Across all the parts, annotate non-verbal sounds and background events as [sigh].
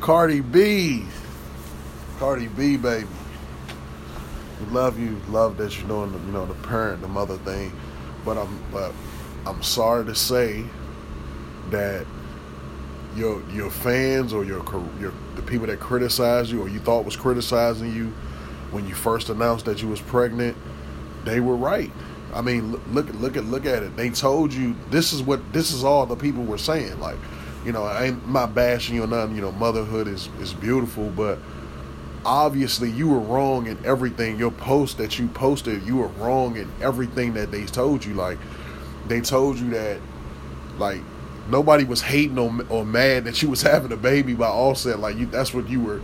Cardi B. Cardi B, baby. We love you. Love that you're doing, the, you know, the parent, the mother thing. But I'm, but I'm sorry to say that your your fans or your your the people that criticize you or you thought was criticizing you when you first announced that you was pregnant, they were right. I mean, look look at look at it. They told you this is what this is all the people were saying. Like, you know, I ain't not bashing you or nothing. You know, motherhood is is beautiful, but obviously you were wrong in everything. Your post that you posted, you were wrong in everything that they told you. Like, they told you that, like, nobody was hating or, or mad that you was [laughs] having a baby by all Offset. Like, you that's what you were,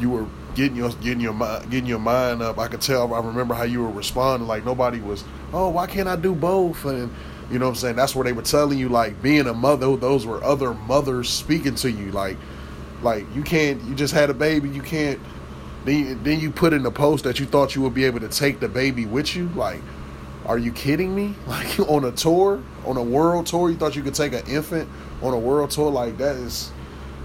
you were getting your getting your mind getting your mind up. I could tell. I remember how you were responding. Like nobody was. Oh, why can't I do both? And you know what I'm saying. That's where they were telling you like being a mother. Those were other mothers speaking to you. Like, like you can't. You just had a baby. You can't. Then you, then you put in the post that you thought you would be able to take the baby with you. Like, are you kidding me? [laughs] Like on a tour, on a world tour, you thought you could take an infant on a world tour? Like that is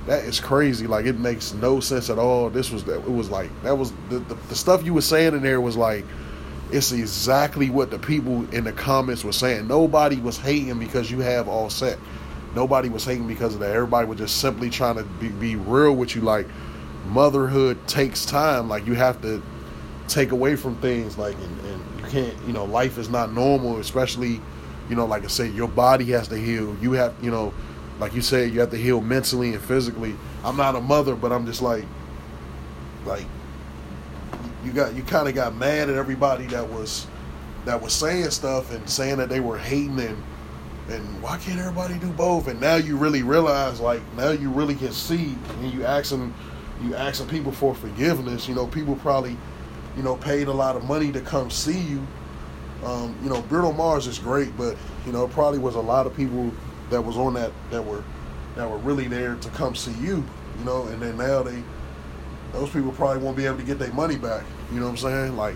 that is crazy. Like it makes no sense at all. This was that it was like that was the, the, the stuff you were saying in there was like it's exactly what the people in the comments were saying. Nobody was hating because you have Offset. Nobody was hating because of that. Everybody was just simply trying to be, be real with you. Like motherhood takes time. Like you have to take away from things. Like and, and you can't. You know, life is not normal. Especially, you know, like I said, your body has to heal. You have, you know like you said, you have to heal mentally and physically. I'm not a mother, but I'm just like, like, you got you kind of got mad at everybody that was that was saying stuff and saying that they were hating and and why can't everybody do both? And now you really realize, like, now you really can see, and you asking you asking people for forgiveness. You know, people probably, you know, paid a lot of money to come see you. Um, you know, Bruno Mars is great, but you know, probably was a lot of people that was on that that were that were really there to come see you, you know, and then now they those people probably won't be able to get their money back. You know what I'm saying? Like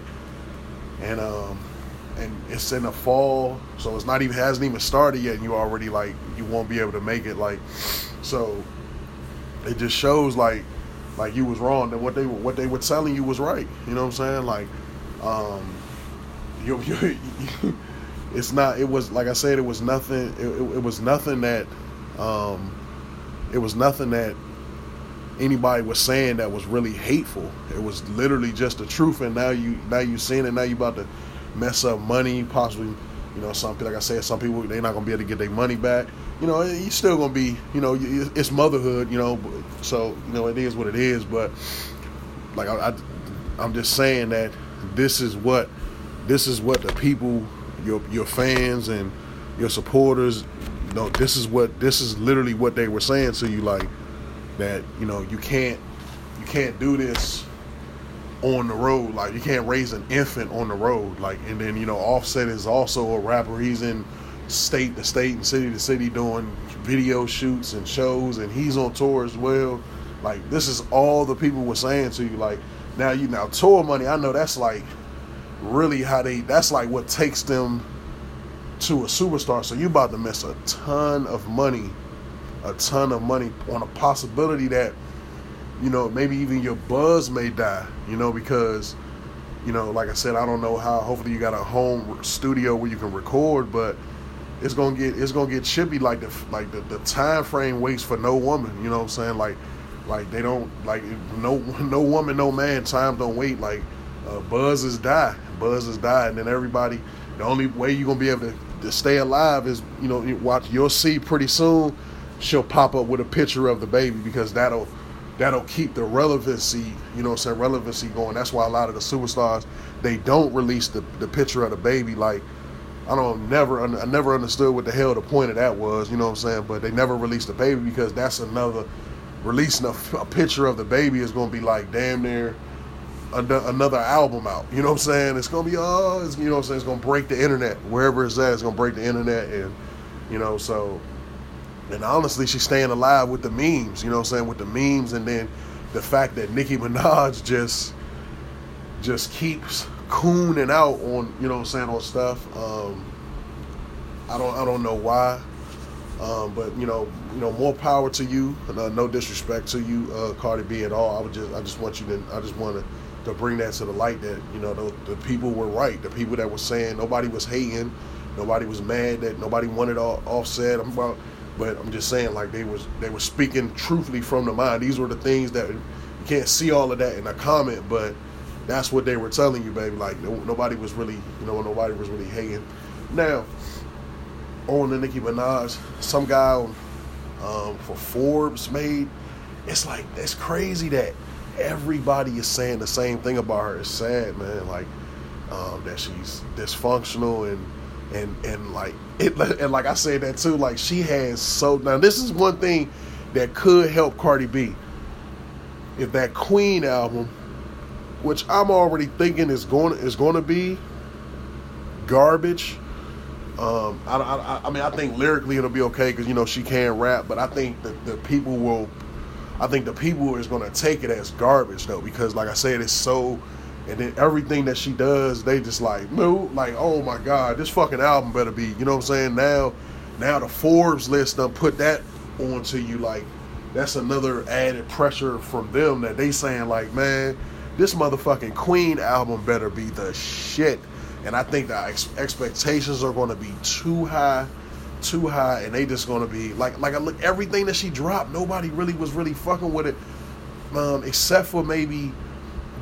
and um and it's in the fall, so it's not even hasn't even started yet and you already like you won't be able to make it like so it just shows like like you was wrong that what they were what they were telling you was right. You know what I'm saying? Like um you, [laughs] you, it's not it was like i said it was nothing it, it, it was nothing that um, it was nothing that anybody was saying that was really hateful. It was literally just the truth and now you now you seeing it now you about to mess up money possibly you know some like i said some people they're not gonna be able to get their money back. You know you still gonna be you know it's motherhood you know so you know it is what it is but like I, I i'm just saying that this is what this is what the people your your fans and your supporters you know this is what this is literally what they were saying to you like that you know you can't you can't do this on the road. Like you can't raise an infant on the road. Like and then you know offset is also a rapper. He's in state to state and city to city doing video shoots and shows and he's on tour as well. Like this is all the people were saying to you. Like now you now tour money i know that's like really how they that's like what takes them to a superstar. So you about to miss a ton of money, a ton of money on a possibility that, you know, maybe even your buzz may die, you know, because, you know, like I said, I don't know how hopefully you got a home studio where you can record, but it's gonna get it's gonna get chippy like the like the, the time frame waits for no woman, you know what I'm saying? Like like they don't like no [laughs] no woman, no man, time don't wait. Like uh, buzzes die, buzzes die, and then everybody. The only way you're gonna be able to, to stay alive is you know watch. You'll see pretty soon. She'll pop up with a picture of the baby because that'll that'll keep the relevancy, you know, I'm saying relevancy going. That's why a lot of the superstars they don't release the, the picture of the baby. Like I don't never I never understood what the hell the point of that was, you know what I'm saying? But they never released the baby because that's another releasing a, a picture of the baby is gonna be like damn near another album out. You know what I'm saying? It's gonna be oh, you know what I'm saying? It's gonna break the internet wherever it's at. It's gonna break the internet, and you know so. And honestly, she's staying alive with the memes. You know what I'm saying? With the memes, and then the fact that Nicki Minaj just just keeps cooning out on you know what I'm saying on stuff. Um, I don't I don't know why. Um, but you know, you know, more power to you. Uh, no disrespect to you, uh, Cardi B, at all. I would just, I just want you to, I just want to, to bring that to the light that you know the, the people were right. The people that were saying nobody was hating, nobody was mad that nobody wanted all, Offset. I'm about, but I'm just saying like they was they were speaking truthfully from the mind. These were the things that you can't see all of that in a comment, but that's what they were telling you, baby. Like no, nobody was really, you know, nobody was really hating. Now, on the Nicki Minaj, some guy um, for Forbes made. It's like it's crazy that everybody is saying the same thing about her. It's sad, man. Like um, that she's dysfunctional and and and like it [laughs] and like I said that too. Like she has so now this is one thing that could help Cardi B. If that Queen album, which I'm already thinking is going is going to be garbage. Um, I, I, I mean, I think lyrically it'll be okay because you know she can rap, but I think that the people will, I think the people is gonna take it as garbage though because like I said, it's so and then everything that she does, they just like, no, like, oh my God, this fucking album better be, you know what I'm saying? Now, now the Forbes list done put that onto you, like, that's another added pressure from them that they saying like, man, this motherfucking Queen album better be the shit. And I think the ex- expectations are going to be too high, too high, and they just going to be like, like I look everything that she dropped, nobody really was really fucking with it, um, except for maybe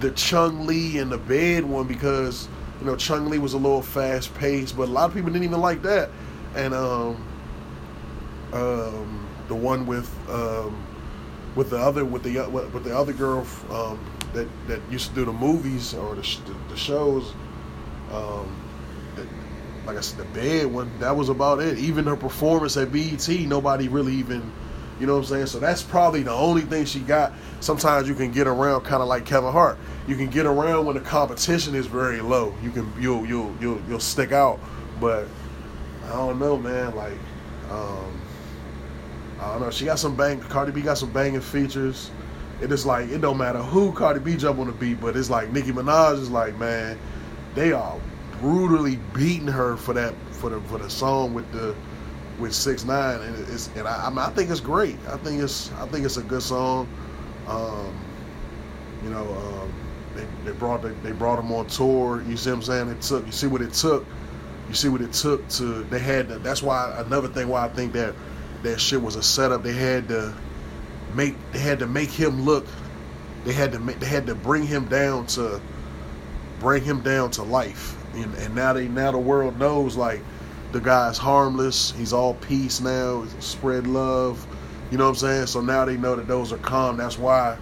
the Chun-Li and the bed one because you know Chun-Li was a little fast paced, but a lot of people didn't even like that. And um, um, the one with um, with the other with the with the other girl um, that that used to do the movies or the the, shows. Um, like I said, the bed one that was about it. Even her performance at BET, nobody really even you know what I'm saying? So that's probably the only thing she got. Sometimes you can get around kind of like Kevin Hart. You can get around when the competition is very low. You can you'll you'll you'll you'll stick out. But I don't know, man. Like um, I don't know. She got some bang. Cardi B got some banging features. It is like it don't matter who Cardi B jump on the beat, but it's like Nicki Minaj is like, man, they are brutally beating her for that for the for the song with the with 6ix9ine, and it's and I, I, mean, I think it's great. I think it's I think it's a good song. Um, you know, um, they, they brought they, they brought him on tour. You see what I'm saying? It took you see what it took. You see what it took to they had to, that's why another thing why I think that that shit was a setup. They had to make they had to make him look. They had to make, they had to bring him down to bring him down to life. And, and now they now the world knows like the guy's harmless. He's all peace now. Spread love. You know what I'm saying? So now they know that those are calm. That's why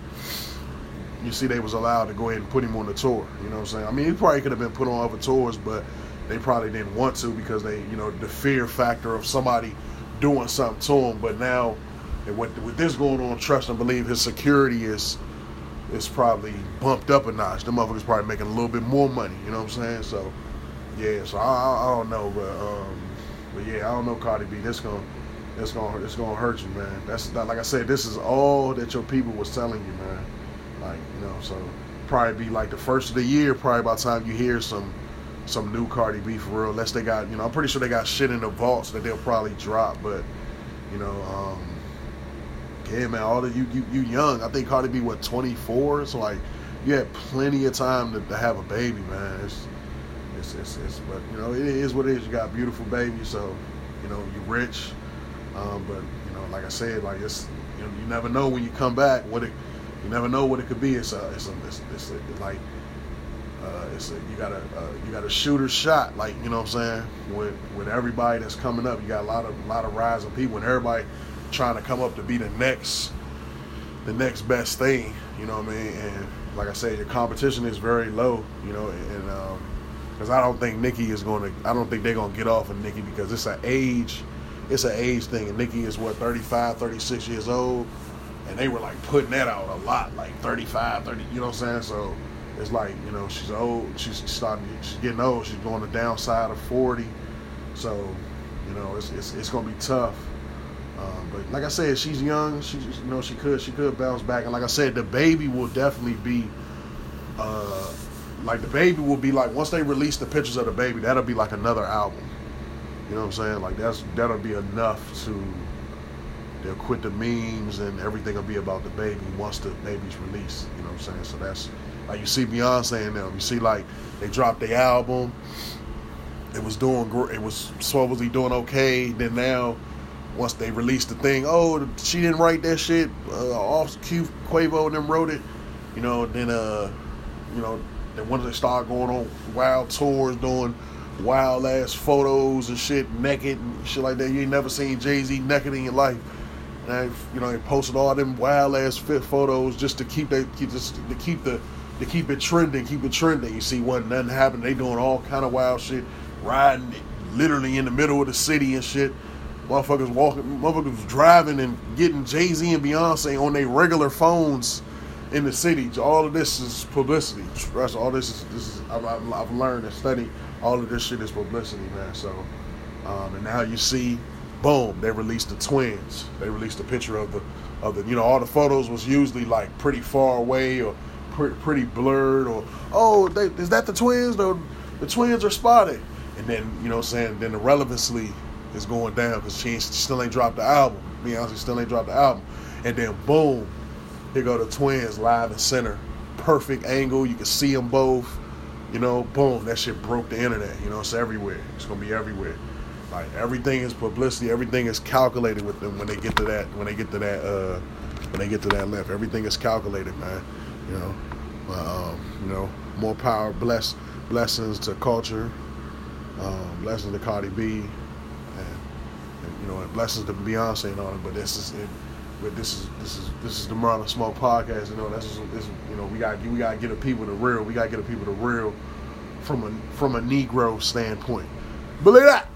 you see they was allowed to go ahead and put him on the tour. You know what I'm saying? I mean, he probably could have been put on other tours, but they probably didn't want to because they, you know, the fear factor of somebody doing something to him. But now, with, with this going on, trust and believe his security is is probably bumped up a notch. The motherfucker's probably making a little bit more money. You know what I'm saying? So yeah, so I, I, don't know, but um, but yeah, I don't know Cardi B. This gonna it's gonna it's gonna hurt you, man. That's not, like I said, this is all that your people was telling you, man. Like you know, so probably be like the first of the year, probably by the time you hear some some new Cardi B for real. Unless they got, you know, I'm pretty sure they got shit in the vaults that they'll probably drop, but you know, um, yeah, man, all the you, you, you young. I think Cardi B what 24, so like you had plenty of time to, to have a baby, man. It's it's, it's, it's, but you know, it is what it is. You got a beautiful baby, so you know you're rich. Um, but you know, like I said, like it's you, know, you never know when you come back what it. You never know what it could be. It's a, it's a, it's, it's a, like, uh, it's a, you got a, uh, you got a shooter shot. Like you know what I'm saying. With with everybody that's coming up, you got a lot of a lot of rising people, and everybody trying to come up to be the next, the next best thing. You know what I mean? And like I said, your competition is very low. You know, and um, because I don't think Nicki is going to. I don't think they're going to get off of Nicki because it's an age, it's an age thing. And Nicki is what 35, 36 years old, and they were like putting that out a lot, like 35, 30. You know what I'm saying? So it's like you know she's old. She's starting. She's getting old. She's going the downside of 40. So you know it's it's, it's going to be tough. Um, but like I said, she's young. She you know she could she could bounce back. And like I said, the baby will definitely be. Uh, like the baby will be like once they release the pictures of the baby, that'll be like another album. You know what I'm saying? Like that's that'll be enough to they'll quit the memes and everything will be about the baby once the baby's released. You know what I'm saying? So that's like you see Beyonce and them. You see like they dropped the album. It was doing great. It was supposedly doing okay. Then now, once they released the thing, oh, she didn't write that shit. Uh, off Q Quavo and them wrote it. You know, then uh, you know, then once they start going on wild tours, doing wild ass photos and shit, naked and shit like that. You ain't never seen Jay Z naked in your life. And you know, they posted all them wild ass fit photos just to keep they keep this to keep the to keep it trending, keep it trending. You see, what nothing happened. They doing all kind of wild shit, riding literally in the middle of the city and shit. Motherfuckers walking, motherfuckers driving and getting Jay Z and Beyonce on their regular phones in the city. All of this is publicity. That's all this is. This is I've, I've learned and studied. All of this shit is publicity, man. So, um, and now you see, boom, they released the twins. They released a picture of the of the. You know, all the photos was usually like pretty far away or pre- pretty blurred or oh, they, is that the twins? The, twins are spotted. And then you know, I'm saying then the relevancy is going down because she still ain't dropped the album. Beyonce still ain't dropped the album. And then boom, here go the twins live and center. Perfect angle. You can see them both. You know, boom, that shit broke the internet. You know, it's everywhere. It's gonna be everywhere. Like everything is publicity. Everything is calculated with them when they get to that. When they get to that. Uh, when they get to that length, everything is calculated, man. You know, um, you know, more power, bless, blessings to culture, um, blessings to Cardi B, and, and, you know, and blessings to Beyonce and all that. But this is it but this is this is this is the Marlon Smoke podcast. You know, that's this, you know we got we got to get the people the real. We got to get the people the real from a from a Negro standpoint. Believe that.